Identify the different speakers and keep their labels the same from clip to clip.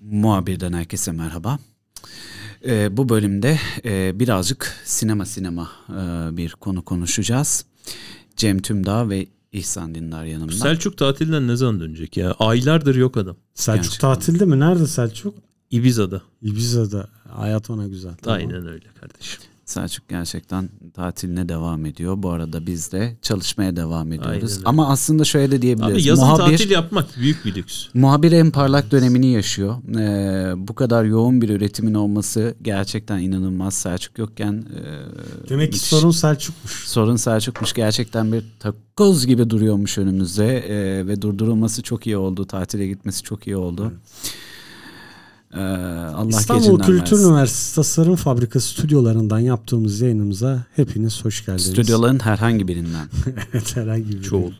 Speaker 1: Muhabirden herkese merhaba. Ee, bu bölümde e, birazcık sinema sinema e, bir konu konuşacağız. Cem Tümdağ ve İhsan Dindar yanımda.
Speaker 2: Selçuk tatilden ne zaman dönecek ya? Aylardır yok adam.
Speaker 3: Selçuk
Speaker 1: Gerçekten.
Speaker 3: tatilde mi? Nerede Selçuk?
Speaker 2: Ibiza'da.
Speaker 3: Ibiza'da. Hayat ona güzel. Tamam.
Speaker 2: Aynen öyle kardeşim.
Speaker 1: Selçuk gerçekten tatiline devam ediyor. Bu arada biz de çalışmaya devam ediyoruz.
Speaker 2: Aynen.
Speaker 1: Ama aslında şöyle de diyebiliriz.
Speaker 2: Abi yazın
Speaker 1: Muhabir,
Speaker 2: tatil yapmak büyük bir lüks.
Speaker 1: muhabir en parlak dönemini yaşıyor. Ee, bu kadar yoğun bir üretimin olması gerçekten inanılmaz. Selçuk yokken e,
Speaker 3: Demek ki
Speaker 1: müthiş.
Speaker 3: sorun Selçuk'muş.
Speaker 1: Sorun Selçuk'muş. Gerçekten bir takoz gibi duruyormuş önümüzde Ee, ve durdurulması çok iyi oldu. Tatile gitmesi çok iyi oldu. Ee, Allah
Speaker 3: İstanbul Kültür
Speaker 1: versin.
Speaker 3: Üniversitesi Tasarım Fabrikası stüdyolarından yaptığımız yayınımıza hepiniz hoş geldiniz.
Speaker 1: Stüdyoların herhangi birinden.
Speaker 3: evet herhangi bir.
Speaker 2: Çoğul.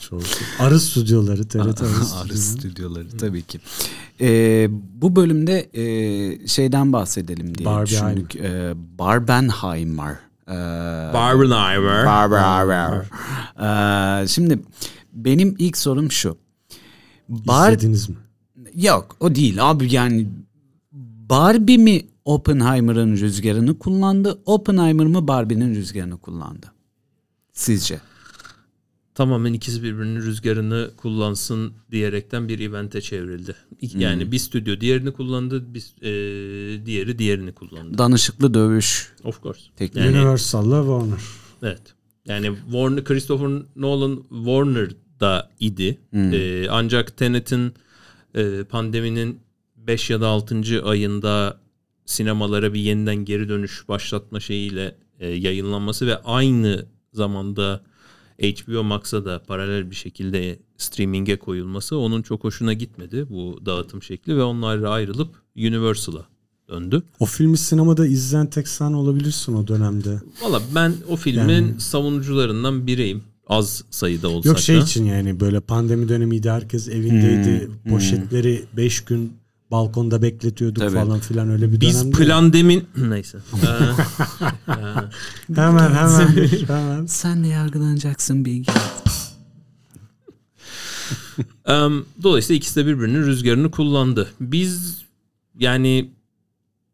Speaker 3: Çoğul. Arı stüdyoları, TRT Arı
Speaker 1: Arı
Speaker 3: stüdyoları.
Speaker 1: stüdyoları tabii ki. Ee, bu bölümde e, şeyden bahsedelim diye
Speaker 3: Barbenheimer.
Speaker 1: düşündük. Ee, Barbenheimer. Ee,
Speaker 2: Barbenheimer.
Speaker 1: Barbenheimer. Ee, şimdi benim ilk sorum şu. Bar
Speaker 3: İzlediniz mi?
Speaker 1: Yok o değil abi yani Barbie mi Oppenheimer'ın rüzgarını kullandı Oppenheimer mı Barbie'nin rüzgarını kullandı? Sizce?
Speaker 2: Tamamen ikisi birbirinin rüzgarını kullansın diyerekten bir evente çevrildi. İk- Yani bir stüdyo diğerini kullandı, bir, e, diğeri diğerini kullandı.
Speaker 1: Danışıklı dövüş
Speaker 2: Of course.
Speaker 1: tekniği.
Speaker 2: Yani-
Speaker 3: Universal'la Warner.
Speaker 2: Evet. Yani Warner, Christopher Nolan Warner'da idi. Ee, ancak Tenet'in e, pandeminin 5 ya da 6. ayında sinemalara bir yeniden geri dönüş başlatma şeyiyle e, yayınlanması ve aynı zamanda HBO Max'a da paralel bir şekilde streaming'e koyulması onun çok hoşuna gitmedi bu dağıtım şekli ve onlar ayrılıp Universal'a döndü.
Speaker 3: O filmi sinemada izleyen tek sen olabilirsin o dönemde.
Speaker 2: Valla ben o filmin
Speaker 3: Yani-
Speaker 2: savunucularından biriyim. Az sayıda olsak
Speaker 3: Yok şey
Speaker 2: da.
Speaker 3: için yani böyle pandemi dönemiydi herkes evindeydi. Poşetleri 5 gün balkonda bekletiyorduk
Speaker 1: Tabii.
Speaker 3: falan filan öyle bir
Speaker 2: Biz
Speaker 3: dönemde.
Speaker 2: plandemin neyse. Ee,
Speaker 3: Hemen hemen hemen.
Speaker 1: Sen de yargılanacaksın bilgi.
Speaker 2: em, dolayısıyla ikisi de birbirinin rüzgarını kullandı. Biz yani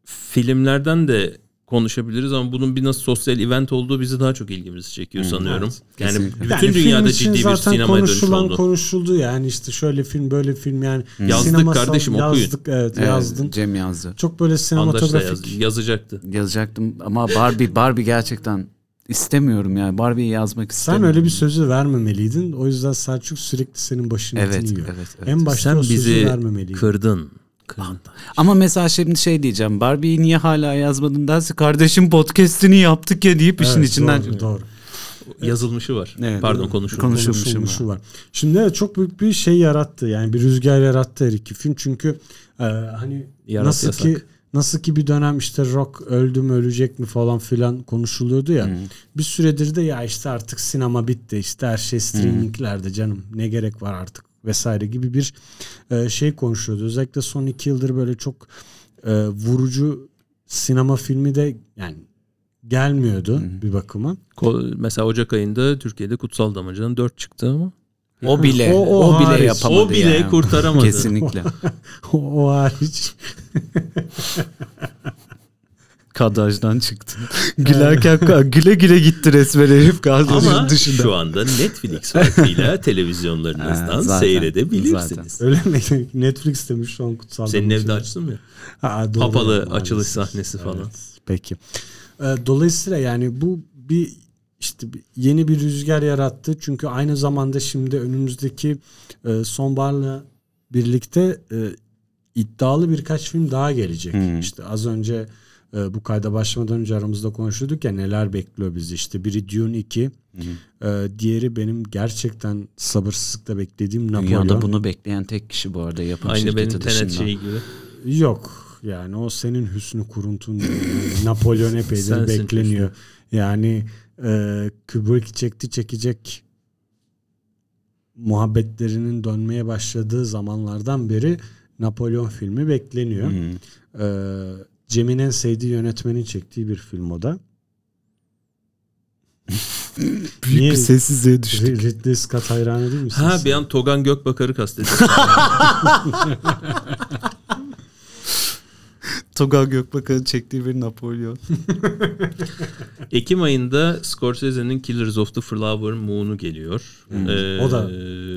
Speaker 2: filmlerden de konuşabiliriz ama bunun bir nasıl sosyal event olduğu bizi daha çok ilgimizi çekiyor sanıyorum. Yani
Speaker 1: kesinlikle.
Speaker 2: bütün
Speaker 3: Yani
Speaker 2: dünyada ciddi bir sinemaya dönüş oldu.
Speaker 3: konuşuldu yani işte şöyle film böyle film yani.
Speaker 2: Yazdık
Speaker 3: Sinemasal-
Speaker 2: kardeşim, okuyun.
Speaker 3: Yazdık evet,
Speaker 1: Evet,
Speaker 3: yazdın.
Speaker 1: Cem yazdı.
Speaker 3: Çok böyle sinematografik.
Speaker 2: yaz- yazacaktı.
Speaker 1: Yazacaktım ama Barbie Barbie gerçekten istemiyorum yani Barbie'yi yazmak
Speaker 3: Sen
Speaker 1: istemiyorum.
Speaker 3: öyle bir sözü vermemeliydin. O yüzden Selçuk sürekli senin başını
Speaker 1: Evet,
Speaker 3: yiyor.
Speaker 1: evet, evet.
Speaker 3: En başta
Speaker 2: Sen
Speaker 3: o sözü
Speaker 2: bizi
Speaker 3: vermemeliydin.
Speaker 2: kırdın. Kırdın.
Speaker 1: Ama mesela şimdi şey diyeceğim. Barbie'yi niye hala yazmadın derse kardeşim podcast'ini yaptık ya deyip işin
Speaker 3: Evet,
Speaker 1: içinden.
Speaker 3: Doğru, doğru.
Speaker 2: Yazılmışı var.
Speaker 1: Evet.
Speaker 2: Pardon konuşulmuş.
Speaker 1: Konuşulmuş.
Speaker 3: konuşulmuşu var. Şimdi evet, çok büyük bir şey yarattı. Yani bir rüzgar yarattı her iki film. Çünkü e, hani
Speaker 2: Yarat
Speaker 3: nasıl
Speaker 2: yasak.
Speaker 3: ki nasıl ki bir dönem işte rock öldü mü ölecek mi falan filan konuşuluyordu ya.
Speaker 1: Hmm.
Speaker 3: Bir süredir de ya işte artık sinema bitti. işte her şey streaminglerde canım. Ne gerek var artık vesaire gibi bir e, şey konuşuyordu. Özellikle son iki yıldır böyle çok e, vurucu sinema filmi de yani gelmiyordu bir bakıma.
Speaker 2: Ko- Mesela Ocak ayında Türkiye'de Kutsal Damacı'dan 4 çıktı ama
Speaker 1: O bile
Speaker 3: O-
Speaker 1: o,
Speaker 3: o
Speaker 1: bile
Speaker 3: hariç.
Speaker 1: yapamadı
Speaker 2: o bile
Speaker 1: yani.
Speaker 2: kurtaramadı.
Speaker 1: Kesinlikle.
Speaker 3: o, o hariç.
Speaker 1: Kadajdan çıktı. Gülerken güle güle gitti resmen herif kadajın
Speaker 2: Ama
Speaker 1: dışında.
Speaker 2: şu anda Netflix farkıyla televizyonlarınızdan
Speaker 1: zaten,
Speaker 2: seyredebilirsiniz.
Speaker 1: zaten.
Speaker 3: Öyle mi? Netflix demiş şu an kutsal.
Speaker 2: Senin evde açtın mı?
Speaker 3: Ha, doğru.
Speaker 2: Papalı
Speaker 3: Maalesef.
Speaker 2: açılış sahnesi falan.
Speaker 3: Evet, peki. Ee, Dolayısıyla yani bu bir işte yeni bir rüzgar yarattı. Çünkü aynı zamanda şimdi önümüzdeki e, sonbaharla birlikte e, iddialı birkaç film daha gelecek.
Speaker 1: Hmm.
Speaker 3: İşte az önce e, bu kayda başlamadan önce aramızda konuşuyorduk ya neler bekliyor bizi. İşte biri Dune 2, e, diğeri benim gerçekten sabırsızlıkla beklediğim Napolyon.
Speaker 1: Dünyada bunu bekleyen tek kişi bu arada yapım
Speaker 2: Aynı
Speaker 1: şirketi
Speaker 2: benim Tenet
Speaker 1: dışında.
Speaker 2: şeyi gibi.
Speaker 3: Yok. Yani o senin hüsnü kuruntun. Yani Napolyon epeydir bekleniyor. Yani e, Kubrick çekti çekecek muhabbetlerinin dönmeye başladığı zamanlardan beri Napolyon filmi bekleniyor.
Speaker 1: Hmm.
Speaker 3: E, Cem'in en sevdiği yönetmenin çektiği bir film o da.
Speaker 1: Büyük
Speaker 3: Niye-
Speaker 1: bir sessizliğe düştük.
Speaker 3: Ri- Ridley Scott hayranı değil misin?
Speaker 2: Ha
Speaker 3: sen?
Speaker 2: bir an Togan Gökbakar'ı kastediyorum.
Speaker 1: Togal Gökbakan'ın çektiği bir Napolyon.
Speaker 2: Ekim ayında Scorsese'nin Killers of the Flower Moon'u geliyor. Ee,
Speaker 3: O da-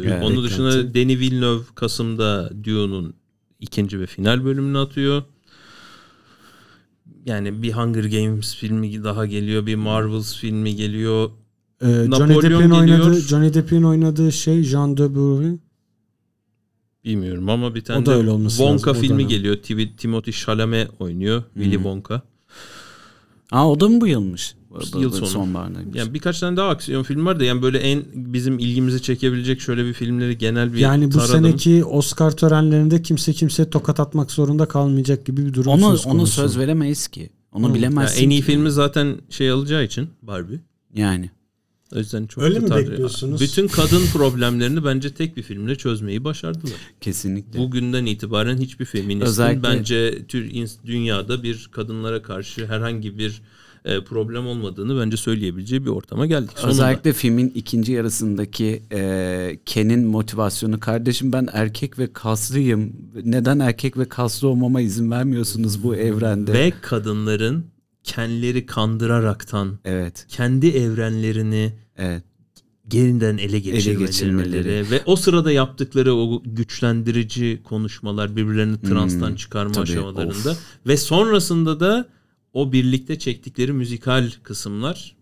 Speaker 1: Evet,
Speaker 2: onun dışında. Denis Villeneuve Kasım'da Dune'un ikinci ve final bölümünü atıyor. Yani bir Hunger Games filmi daha geliyor, bir Marvels filmi geliyor.
Speaker 3: Ee, Johnny
Speaker 2: Napolyon
Speaker 3: Depp'in
Speaker 2: geliyor.
Speaker 3: oynadığı Johnny Depp'in oynadığı şey Jean de Bourvil.
Speaker 2: Bilmiyorum ama bir tane
Speaker 3: O da öyle olması
Speaker 2: Wonka
Speaker 3: lazım,
Speaker 2: filmi geliyor. Tim- Timothy Chalamet oynuyor. Willy Wonka.
Speaker 1: Aa o da mı bu yılmış?
Speaker 2: Yıl sonu.
Speaker 1: Sonbaharındaymış.
Speaker 2: Yani birkaç tane daha aksiyon film var da yani böyle en bizim ilgimizi çekebilecek şöyle bir filmleri genel bir
Speaker 3: Yani bu
Speaker 2: taradım.
Speaker 3: seneki Oscar törenlerinde kimse kimseye tokat atmak zorunda kalmayacak gibi bir durum
Speaker 1: Onu,
Speaker 3: söz konusu.
Speaker 1: onu söz veremeyiz ki. Onu
Speaker 3: Hı.
Speaker 1: bilemezsin
Speaker 2: Ya en iyi
Speaker 1: ki.
Speaker 2: filmi zaten şey alacağı için Barbie.
Speaker 1: Yani.
Speaker 2: O yüzden çok
Speaker 3: Öyle mi bekliyorsunuz?
Speaker 2: Bütün kadın problemlerini bence tek bir filmle çözmeyi başardılar.
Speaker 1: Kesinlikle.
Speaker 2: Bugünden itibaren hiçbir feministin
Speaker 1: Özellikle-
Speaker 2: bence tür dünyada bir kadınlara karşı herhangi bir e, problem olmadığını bence söyleyebileceği bir ortama geldik. Sonunda.
Speaker 1: Özellikle filmin ikinci yarısındaki e, Ken'in motivasyonu kardeşim ben erkek ve kaslıyım. Neden erkek ve kaslı olmama izin vermiyorsunuz bu evrende?
Speaker 2: ve kadınların kendileri kandıraraktan
Speaker 1: Evet.
Speaker 2: kendi evrenlerini
Speaker 1: Evet.
Speaker 2: gerinden ele geçirmeleri,
Speaker 1: geçirmeleri.
Speaker 2: ve o sırada yaptıkları o güçlendirici konuşmalar birbirlerini transtan çıkarma
Speaker 1: tabii,
Speaker 2: aşamalarında ve sonrasında da o birlikte çektikleri müzikal kısımlar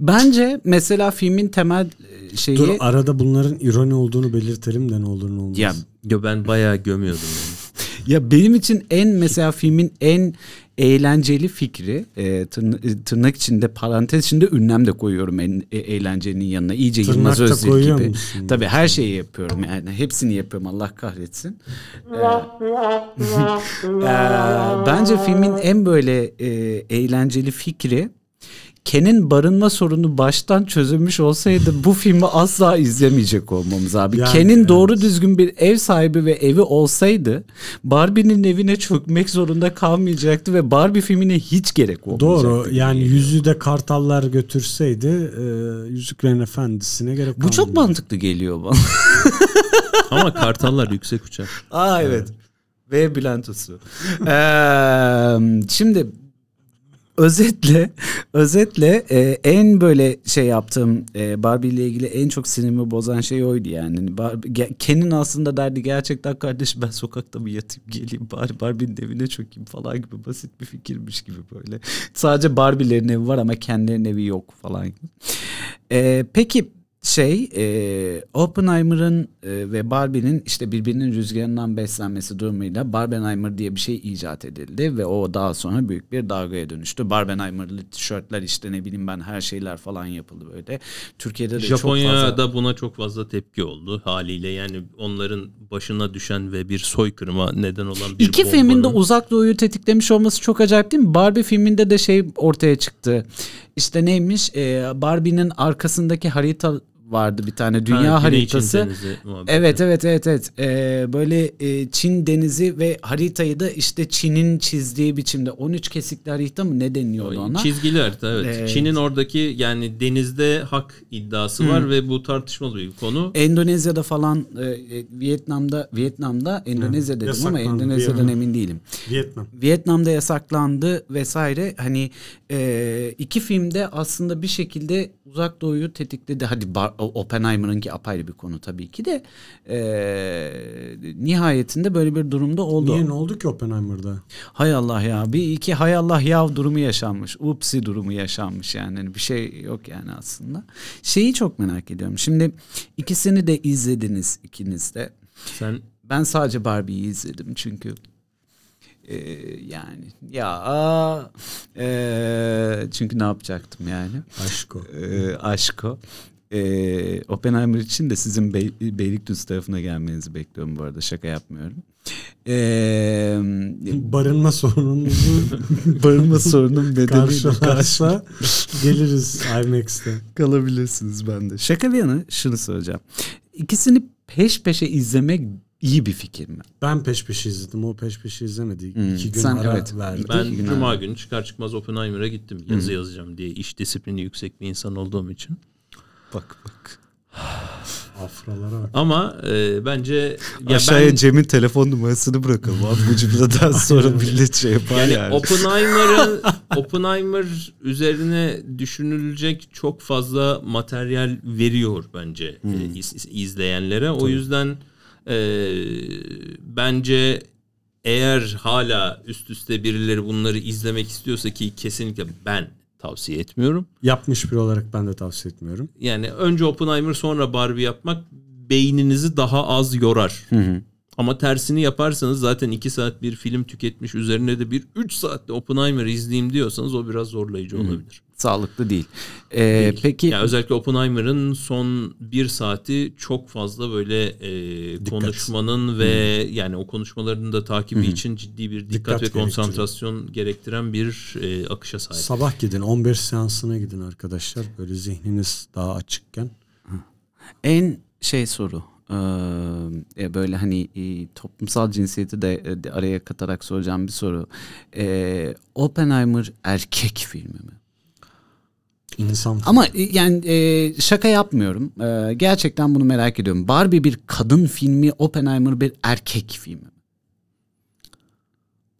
Speaker 1: Bence mesela filmin temel e, şeyi
Speaker 3: Dur arada bunların ironi olduğunu belirtelim de ne olur ne olmaz.
Speaker 1: ya
Speaker 2: Yo, ben bayağı gömüyordum yani.
Speaker 1: Ya benim için en mesela filmin en eğlenceli fikri e, e, tırnak içinde parantez içinde ünlem de koyuyorum en e, eğlencenin yanına. İyice
Speaker 3: Tırnak
Speaker 1: Yılmaz Özdil gibi.
Speaker 3: musun?
Speaker 1: Tabii her şeyi yapıyorum yani hepsini yapıyorum Allah kahretsin. Ee, e, bence filmin en böyle e, eğlenceli fikri Ken'in barınma sorunu baştan çözülmüş olsaydı bu filmi asla izlemeyecek olmamız abi.
Speaker 3: Yani,
Speaker 1: Ken'in
Speaker 3: evet.
Speaker 1: doğru düzgün bir ev sahibi ve evi olsaydı Barbie'nin evine çökmek zorunda kalmayacaktı ve Barbie filmine hiç gerek olmayacaktı.
Speaker 3: Doğru yani
Speaker 1: geliyor.
Speaker 3: yüzü de kartallar götürseydi e, Yüzüklerin Efendisi'ne gerek
Speaker 1: Bu çok mantıklı geliyor bana.
Speaker 2: Ama kartallar yüksek uçar.
Speaker 1: Aa evet. Ve Bülent'osu. Ee, şimdi özetle özetle e, en böyle şey yaptığım e, Barbie ile ilgili en çok sinirimi bozan şey oydu yani. Hani Barbie, Ken'in aslında derdi gerçekten kardeşim ben sokakta mı yatayım geleyim bari Barbie'nin evine çökeyim falan gibi basit bir fikirmiş gibi böyle. Sadece Barbie'lerin evi var ama kendilerinin evi yok falan. Ee, peki şey e, Oppenheimer'ın e, ve Barbie'nin işte birbirinin rüzgarından beslenmesi durumuyla Barbenheimer diye bir şey icat edildi ve o daha sonra büyük bir dalgaya dönüştü. Barbenheimer'lı tişörtler işte ne bileyim ben her şeyler falan yapıldı böyle. Türkiye'de de çok
Speaker 2: Japonya'da
Speaker 1: fazla
Speaker 2: buna çok fazla tepki oldu haliyle. Yani onların başına düşen ve bir soykırıma neden olan bir
Speaker 1: İki
Speaker 2: bombanın-
Speaker 1: filmin de uzak doğuyu tetiklemiş olması çok acayip değil mi? Barbie filminde de şey ortaya çıktı. İşte neymiş? Ee, Barbie'nin arkasındaki harita vardı bir tane dünya
Speaker 2: Ha, Çin
Speaker 1: haritası.
Speaker 2: Denizi.
Speaker 1: Evet evet evet evet. Ee, böyle e, Çin denizi ve haritayı da işte Çin'in çizdiği biçimde 13 kesikli harita mı ne deniyordu ona?
Speaker 2: Çizgili harita evet.
Speaker 1: Evet.
Speaker 2: Çin'in oradaki yani denizde hak iddiası var ve bu tartışmalı bir konu.
Speaker 1: Endonezya'da falan e, e, Vietnam'da Vietnam'da Endonezya dedim ama
Speaker 3: yasaklandı
Speaker 1: Endonezya'dan
Speaker 3: Vietnam.
Speaker 1: emin değilim.
Speaker 3: Vietnam.
Speaker 1: Vietnam'da yasaklandı vesaire. Hani e, iki filmde aslında bir şekilde uzak doğuyu tetikledi. Hadi Bar- Oppenheimer'ınki apayrı bir konu tabii ki de. E, nihayetinde böyle bir durumda oldu.
Speaker 3: Niye ne oldu ki Oppenheimer'da?
Speaker 1: Hay Allah ya bir iki hay Allah yav durumu yaşanmış. Upsi durumu yaşanmış yani. Hani bir şey yok yani aslında. Şeyi çok merak ediyorum. Şimdi ikisini de izlediniz ikiniz de.
Speaker 2: Sen
Speaker 1: Ben sadece Barbie'yi izledim çünkü e, yani ya aa, e, çünkü ne yapacaktım yani
Speaker 3: Aşk o.
Speaker 1: e, aşk o. E, Oppenheimer için de sizin Bey, Beylikdüzü tarafına gelmenizi bekliyorum bu arada şaka yapmıyorum. E,
Speaker 3: Barınma sorununuzu
Speaker 1: barınma sorunum nedeniyle
Speaker 3: karşılarsa geliriz IMAX'te.
Speaker 1: kalabilirsiniz bende. Şaka bir yana şunu soracağım. İkisini peş peşe izlemek iyi bir fikir mi?
Speaker 3: Ben peş peşe izledim. O peş peşe izlemedi.
Speaker 1: Hmm,
Speaker 3: İki gün
Speaker 1: sen
Speaker 3: ara
Speaker 1: evet.
Speaker 3: verdi.
Speaker 2: ben
Speaker 1: gün
Speaker 2: cuma günü çıkar çıkmaz Oppenheimer'a gittim. Yazı yazacağım diye iş disiplini yüksek bir insan olduğum için.
Speaker 1: Bak bak.
Speaker 3: Afralara bak.
Speaker 2: Ama e, bence ya
Speaker 1: Aşağıya
Speaker 2: ben,
Speaker 1: Cem'in telefon numarasını bırakalım abi bu cümleden sonra millet şey yapar yani.
Speaker 2: yani Oppenheimer'ı Oppenheimer üzerine düşünülecek çok fazla materyal veriyor bence
Speaker 1: Hmm.
Speaker 2: e, iz- izleyenlere. O yüzden e, bence eğer hala üst üste birileri bunları izlemek istiyorsa ki kesinlikle ben tavsiye etmiyorum.
Speaker 3: Yapmış biri olarak ben de tavsiye etmiyorum.
Speaker 2: Yani önce Oppenheimer sonra Barbie yapmak beyninizi daha az yorar. Ama tersini yaparsanız zaten 2 saat bir film tüketmiş üzerine de bir 3 saatte Oppenheimer izleyeyim diyorsanız o biraz zorlayıcı olabilir.
Speaker 1: Sağlıklı değil. Ee, peki
Speaker 2: Yani özellikle Oppenheimer'ın son bir saati çok fazla böyle e, konuşmanın ve yani o konuşmaların da takibi için ciddi bir dikkat,
Speaker 3: Dikkat
Speaker 2: ve
Speaker 3: gerektiriyor.
Speaker 2: konsantrasyon gerektiren bir e, akışa sahip.
Speaker 3: Sabah gidin 15 seansına gidin arkadaşlar. Böyle zihniniz daha açıkken.
Speaker 1: en şey soru ee, böyle hani e, toplumsal cinsiyeti de, e, de araya katarak soracağım bir soru. Ee, Oppenheimer erkek filmi mi?
Speaker 3: İnsan
Speaker 1: Ama e, yani e, şaka yapmıyorum. E, gerçekten bunu merak ediyorum. Barbie bir kadın filmi, Oppenheimer bir erkek filmi. mi?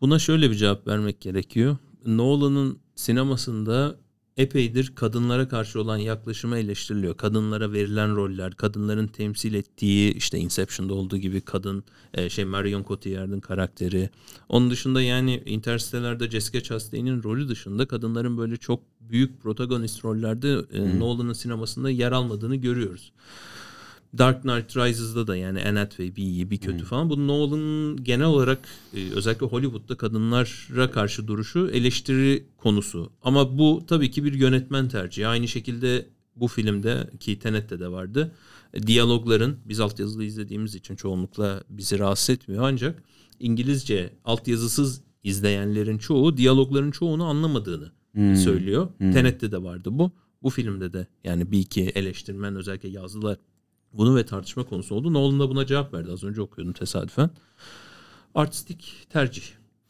Speaker 2: Buna şöyle bir cevap vermek gerekiyor. Nolan'ın sinemasında epeydir kadınlara karşı olan yaklaşımı eleştiriliyor. Kadınlara verilen roller, kadınların temsil ettiği işte Inception'da olduğu gibi kadın e, şey Marion Cotillard'ın karakteri. Onun dışında yani Interstellar'da Jessica Chastain'in rolü dışında kadınların böyle çok büyük protagonist rollerde e, Nolan'ın sinemasında yer almadığını görüyoruz. Dark Knight Rises'da da yani Anne Hathaway bir iyi bir kötü falan. Bu Nolan'ın genel olarak e, özellikle Hollywood'da kadınlara karşı duruşu eleştiri konusu. Ama bu tabii ki bir yönetmen tercihi. Aynı şekilde bu filmde ki Tenet'te de vardı. e, Diyalogların biz altyazılı izlediğimiz için çoğunlukla bizi rahatsız etmiyor ancak İngilizce altyazısız izleyenlerin çoğu diyalogların çoğunu anlamadığını söylüyor. Tenet'te de vardı bu. Bu filmde de yani bir iki eleştirmen özellikle yazdılar bunu ve tartışma konusu oldu. Nolan da buna cevap verdi. Az önce okuyordum tesadüfen. Artistik tercih.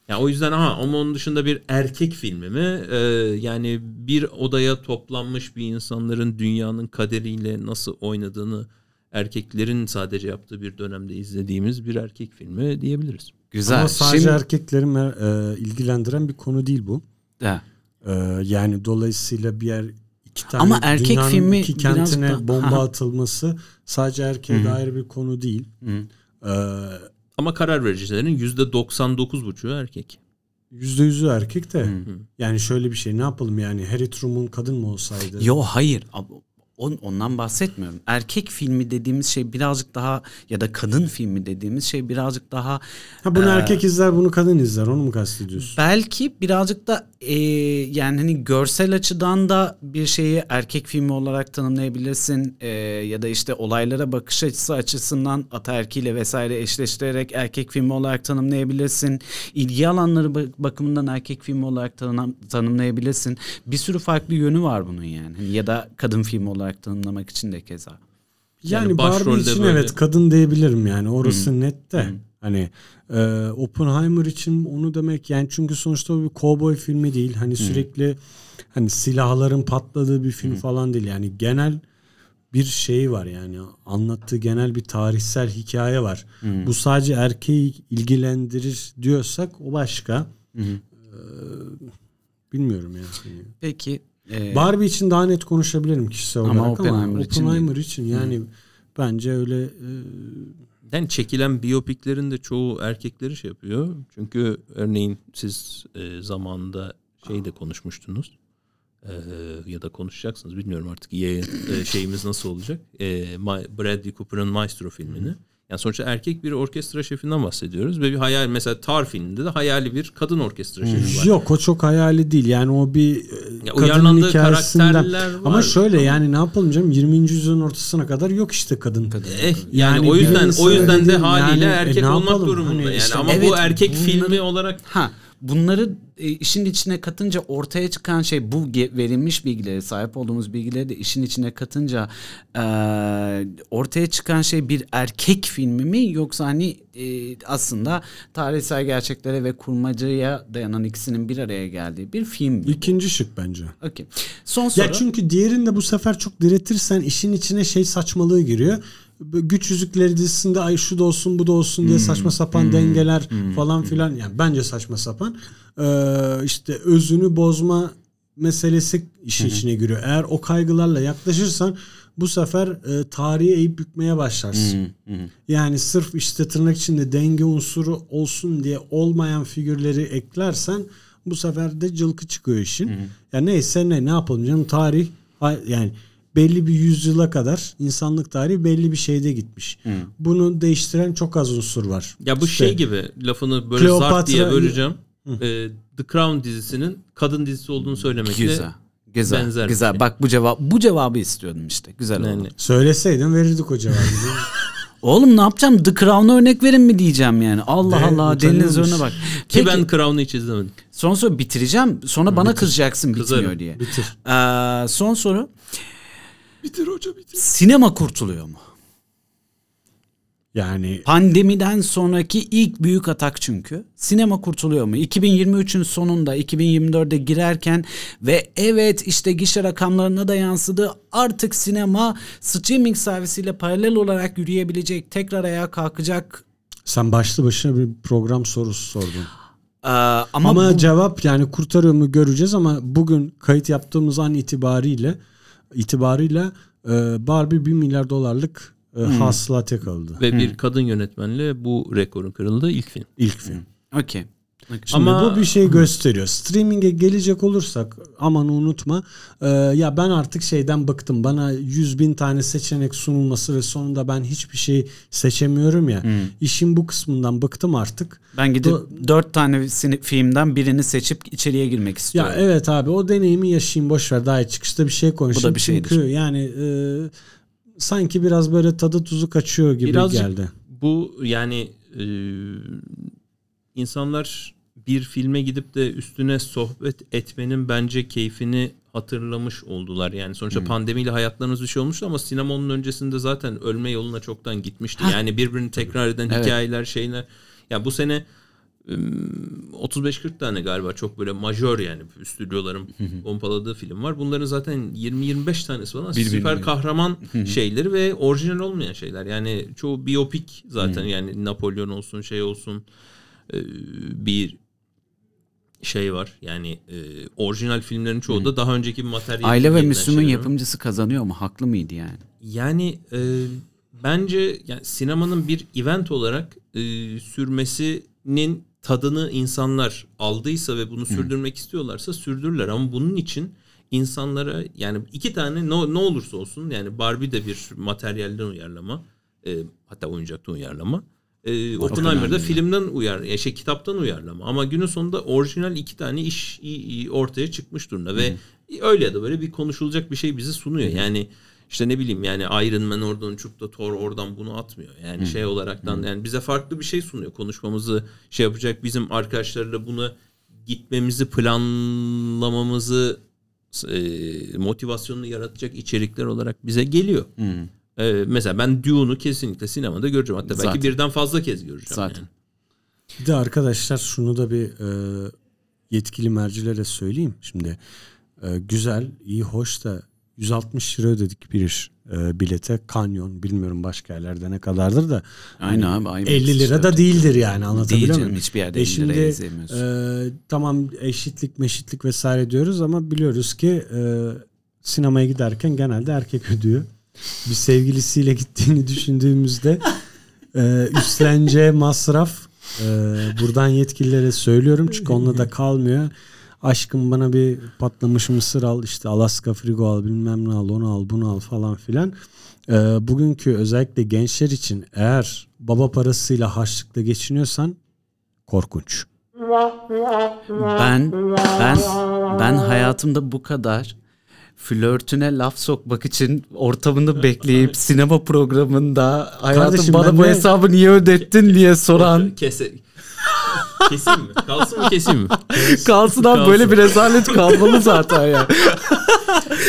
Speaker 2: Yani o yüzden ama ama onun dışında bir erkek filmi mi? Ee, yani bir odaya toplanmış bir insanların dünyanın kaderiyle nasıl oynadığını erkeklerin sadece yaptığı bir dönemde izlediğimiz bir erkek filmi diyebiliriz.
Speaker 1: Güzel.
Speaker 3: Ama sadece
Speaker 1: Şimdi-
Speaker 3: erkekleri mer- e, ilgilendiren bir konu değil bu.
Speaker 1: Ha.
Speaker 3: E, yani dolayısıyla bir yer iki tane
Speaker 1: Ama erkek
Speaker 3: dünyanın
Speaker 1: filmi
Speaker 3: iki
Speaker 1: biraz
Speaker 3: kentine
Speaker 1: da-
Speaker 3: bomba
Speaker 1: Ha.
Speaker 3: atılması sadece erkeğe dair bir konu değil. E,
Speaker 2: Ama karar vericilerin %99,5'u erkek.
Speaker 3: Yüzde yüzü erkek de yani şöyle bir şey ne yapalım yani Harry Truman kadın mı olsaydı?
Speaker 1: Yo hayır. On- Ondan bahsetmiyorum. Erkek filmi dediğimiz şey birazcık daha ya da kadın filmi dediğimiz şey birazcık daha
Speaker 3: Ha bunu
Speaker 1: Ee,
Speaker 3: erkek izler bunu kadın izler onu mu kastediyorsun?
Speaker 1: belki birazcık da e, yani hani görsel açıdan da bir şeyi erkek filmi olarak tanımlayabilirsin E, ya da işte olaylara bakış açısı açısından ataerkiyle vesaire eşleştirerek erkek filmi olarak tanımlayabilirsin. İlgi alanları ba- bakımından erkek filmi olarak tanım- tanımlayabilirsin. Bir sürü farklı yönü var bunun yani. Hani ya da kadın filmi olarak tanımlamak için de keza.
Speaker 3: Yani,
Speaker 2: Yani
Speaker 3: Barbie
Speaker 2: başrolde
Speaker 3: için
Speaker 2: böyle-
Speaker 3: evet kadın diyebilirim yani orası net de. Hani e, Oppenheimer için onu demek yani çünkü sonuçta o bir kovboy filmi değil. Hani sürekli hani silahların patladığı bir film falan değil. Yani genel bir şey var yani anlattığı genel bir tarihsel hikaye var. Bu sadece erkeği ilgilendirir diyorsak o başka. Ee, bilmiyorum yani.
Speaker 1: Peki e,
Speaker 3: Barbie için daha net konuşabilirim kişisel
Speaker 1: Ama
Speaker 3: olarak ama
Speaker 1: Oppenheimer için
Speaker 3: Oppenheimer için, yani bence öyle e,
Speaker 2: Yani çekilen biyopiklerin de çoğu erkekleri şey yapıyor. Çünkü örneğin siz e, zamanında şey de konuşmuştunuz. E, ya da konuşacaksınız bilmiyorum artık yayın e, şeyimiz nasıl olacak. E, Ma- Bradley Cooper'ın Maestro filmini. Yani sonuçta erkek bir orkestra şefinden bahsediyoruz ve bir hayal mesela Tar filminde de hayali bir kadın orkestra şefi var.
Speaker 3: yok o çok hayali değil. Yani o bir e,
Speaker 2: Ya
Speaker 3: kadının hikayesinden.
Speaker 2: karakterler var.
Speaker 3: Ama şöyle yani ne yapalım canım 20. yüzyılın ortasına kadar yok işte kadın.
Speaker 2: Eh, yani, o yüzden o yüzden de haliyle
Speaker 3: Yani, e,
Speaker 2: erkek
Speaker 3: ne
Speaker 2: olmak
Speaker 3: yapalım?
Speaker 2: durumunda.
Speaker 3: Hani
Speaker 2: yani
Speaker 3: işte
Speaker 2: ama
Speaker 1: evet,
Speaker 2: bu erkek
Speaker 1: bunları-
Speaker 2: filmi olarak
Speaker 1: Ha bunları e, işin içine katınca ortaya çıkan şey bu verilmiş bilgileri sahip olduğumuz bilgileri de işin içine katınca e, ortaya çıkan şey bir erkek filmi mi yoksa hani e, aslında tarihsel gerçeklere ve kurmacaya dayanan ikisinin bir araya geldiği bir film mi?
Speaker 3: İkinci şık bence.
Speaker 1: Okey. Son soru.
Speaker 3: Ya çünkü diğerinde bu sefer çok diretirsen işin içine şey saçmalığı giriyor. Güç yüzükleri dizisinde ay şu da olsun bu da olsun diye saçma sapan dengeler falan filan yani bence saçma sapan Ee, işte özünü bozma meselesi işin içine giriyor. Eğer o kaygılarla yaklaşırsan bu sefer e, tarihi eğip bükmeye başlarsın. Yani sırf işte tırnak içinde denge unsuru olsun diye olmayan figürleri eklersen bu sefer de cılkı çıkıyor işin. Ya neyse ne ne yapalım canım tarih yani belli bir yüzyıla kadar insanlık tarihi belli bir şeyde gitmiş. Bunu değiştiren çok az unsur var.
Speaker 2: Ya bu
Speaker 3: İşte
Speaker 2: şey gibi lafını böyle zart
Speaker 3: Kleopatra-
Speaker 2: diye böleceğim. Ee, The Crown dizisinin kadın dizisi olduğunu söylemekle
Speaker 1: Güzel. Güzel.
Speaker 2: benzer
Speaker 1: güzel.
Speaker 2: şey.
Speaker 1: Bak bu cevap bu cevabı istiyordum işte. Güzel oldu.
Speaker 2: yani
Speaker 3: Söyleseydin verirdik o cevabı.
Speaker 1: Oğlum ne yapacağım? The Crown'a örnek verin mi diyeceğim yani. Allah
Speaker 3: De,
Speaker 1: Allah. Deniz önüne bak.
Speaker 2: ki
Speaker 1: Peki,
Speaker 2: ben Crown'u hiç izlemedim.
Speaker 1: son soru bitireceğim. Sonra bana kızacaksın bitmiyor
Speaker 2: Kızarım.
Speaker 1: diye.
Speaker 3: Bitir.
Speaker 1: Ee, son soru.
Speaker 2: Bitir hoca bitir.
Speaker 1: Sinema kurtuluyor mu?
Speaker 3: Yani
Speaker 1: Pandemiden sonraki ilk büyük atak çünkü. Sinema kurtuluyor mu? 2023'ün sonunda 2024'de girerken ve evet işte gişe rakamlarına da yansıdı. Artık sinema streaming servisiyle paralel olarak yürüyebilecek, tekrar ayağa kalkacak.
Speaker 3: sen başlı başına bir program sorusu sordun.
Speaker 1: Ee, ama
Speaker 3: Ama,
Speaker 1: bu-
Speaker 3: cevap yani kurtarıyor mu göreceğiz ama bugün kayıt yaptığımız an itibariyle itibariyle e, Barbie 1 milyar dolarlık e, hasılat yakaladı.
Speaker 2: Ve bir kadın yönetmenle bu rekorun kırıldığı ilk film.
Speaker 3: İlk film.
Speaker 1: Okey.
Speaker 3: Şimdi
Speaker 2: Ama-
Speaker 3: bu bir şey gösteriyor. Streaming'e gelecek olursak aman unutma. e, ya ben artık şeyden bıktım. Bana 100 bin tane seçenek sunulması ve sonunda ben hiçbir şey seçemiyorum ya. İşin bu kısmından bıktım artık.
Speaker 1: Ben gidip
Speaker 3: Do-
Speaker 1: dört tane filmden birini seçip içeriye girmek
Speaker 3: Ya
Speaker 1: istiyorum.
Speaker 3: evet abi o deneyimi yaşayayım boş ver daha iyi çıkışta bir şey konuşayım.
Speaker 1: bir şeydir.
Speaker 3: Çünkü yani e, sanki biraz böyle tadı tuzu kaçıyor gibi
Speaker 2: Birazcık
Speaker 3: geldi.
Speaker 2: bu yani e, insanlar bir filme gidip de üstüne sohbet etmenin bence keyfini hatırlamış oldular. Yani sonuçta pandemiyle hayatlarınız bir şey olmuştu ama sinema onun öncesinde zaten ölme yoluna çoktan gitmişti. Yani birbirini tekrar eden
Speaker 1: Evet.
Speaker 2: hikayeler şeyler. Ya bu sene ım, 35-40 tane galiba çok böyle majör yani stüdyoların pompaladığı film var. Bunların zaten 20-25 tanesi falan
Speaker 1: Birbirine.
Speaker 2: süper kahraman şeyleri ve orijinal olmayan şeyler. Yani çoğu biyopik zaten yani Napolyon olsun şey olsun e, bir şey var. Yani e, orijinal filmlerin çoğu da daha önceki bir materyal.
Speaker 1: Aile ve Müslüm'ün
Speaker 2: çevirme.
Speaker 1: yapımcısı kazanıyor mu? Haklı mıydı yani?
Speaker 2: Yani e, bence yani sinemanın bir event olarak e, sürmesinin tadını insanlar aldıysa ve bunu sürdürmek istiyorlarsa sürdürürler ama bunun için insanlara yani iki tane ne, ne olursa olsun yani Barbie de bir materyalden uyarlama e, hatta oyuncaktan uyarlama e, Oppenheimer'da filmden uyar ya şey kitaptan uyarlama ama. Günün sonunda orijinal iki tane iş ortaya çıkmış durumda ve öyle ya da böyle bir konuşulacak bir şey bizi sunuyor. Yani işte ne bileyim yani Iron Man oradan uçup da Thor oradan bunu atmıyor. Yani şey olaraktan yani bize farklı bir şey sunuyor. Konuşmamızı şey yapacak bizim arkadaşlarla bunu gitmemizi planlamamızı e, motivasyonunu yaratacak içerikler olarak bize geliyor. E, mesela ben Dune'u kesinlikle sinemada göreceğim. Hatta belki
Speaker 1: Zaten.
Speaker 2: birden fazla kez göreceğim.
Speaker 1: Zaten.
Speaker 2: yani.
Speaker 3: Bir de arkadaşlar şunu da bir e, yetkili mercilere söyleyeyim. Şimdi e, güzel, iyi, hoş da 160 lira ödedik bir e, bilete. Kanyon bilmiyorum başka yerlerde ne kadardır da.
Speaker 1: Aynen
Speaker 3: Hani
Speaker 1: abi. ayıp
Speaker 3: 50 lira da değildir yani anlatabiliyor
Speaker 1: Değil
Speaker 3: muyum?
Speaker 1: canım hiçbir yerde
Speaker 3: E
Speaker 1: 50 liraya
Speaker 3: şimdi
Speaker 1: izleyemiyorsun.
Speaker 3: e, tamam eşitlik meşitlik vesaire diyoruz ama biliyoruz ki e, sinemaya giderken genelde erkek ödüyor. Bir sevgilisiyle gittiğini düşündüğümüzde e, üstleneceği masraf e, buradan yetkililere söylüyorum çünkü onunla da kalmıyor. Aşkım bana bir patlamış mısır al işte Alaska frigo al bilmem ne al onu al bunu al falan filan. E, bugünkü özellikle gençler için eğer baba parasıyla harçlıkla geçiniyorsan korkunç.
Speaker 1: Ben ben ben hayatımda bu kadar flörtüne laf sokmak için ortamını bekleyip sinema programında hayatım
Speaker 3: Kardeşim
Speaker 1: bana bu
Speaker 3: de-
Speaker 1: hesabı niye ödettin diye soran
Speaker 2: Kese, keseyim mi? Kalsın mı keseyim mi?
Speaker 1: kalsın abi
Speaker 2: Kalsın.
Speaker 1: böyle bir rezalet kalmalı zaten ya.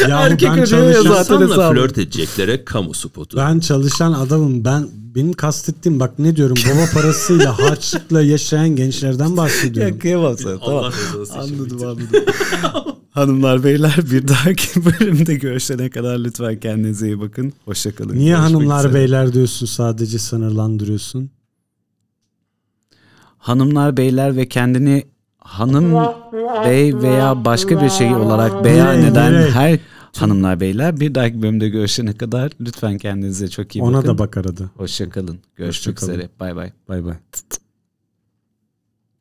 Speaker 3: Yahu
Speaker 1: Erkek
Speaker 3: ben
Speaker 1: ödüyor ya zaten hesabı.
Speaker 2: flört edeceklere kamu spotu.
Speaker 3: Ben çalışan adamım. Ben benim kastettiğim bak ne diyorum baba parasıyla harçlıkla yaşayan gençlerden bahsediyorum.
Speaker 1: Ya kıyamam sana
Speaker 2: Allah
Speaker 1: tamam. Anladım anladım. Hanımlar beyler bir dahaki bölümde görüşene kadar lütfen kendinize iyi bakın. Hoşçakalın.
Speaker 3: Niye
Speaker 1: Görüşmek
Speaker 3: hanımlar
Speaker 1: üzere.
Speaker 3: beyler diyorsun sadece sınırlandırıyorsun?
Speaker 1: Hanımlar beyler ve kendini hanım bey veya başka bir şey olarak beyan eden her hanımlar beyler bir dahaki bölümde görüşene kadar lütfen kendinize çok iyi
Speaker 3: Ona
Speaker 1: bakın.
Speaker 3: da bak arada.
Speaker 1: Hoşçakalın. Görüşmek
Speaker 3: Hoşça kalın.
Speaker 1: üzere. Bay bay.
Speaker 3: Bay bay.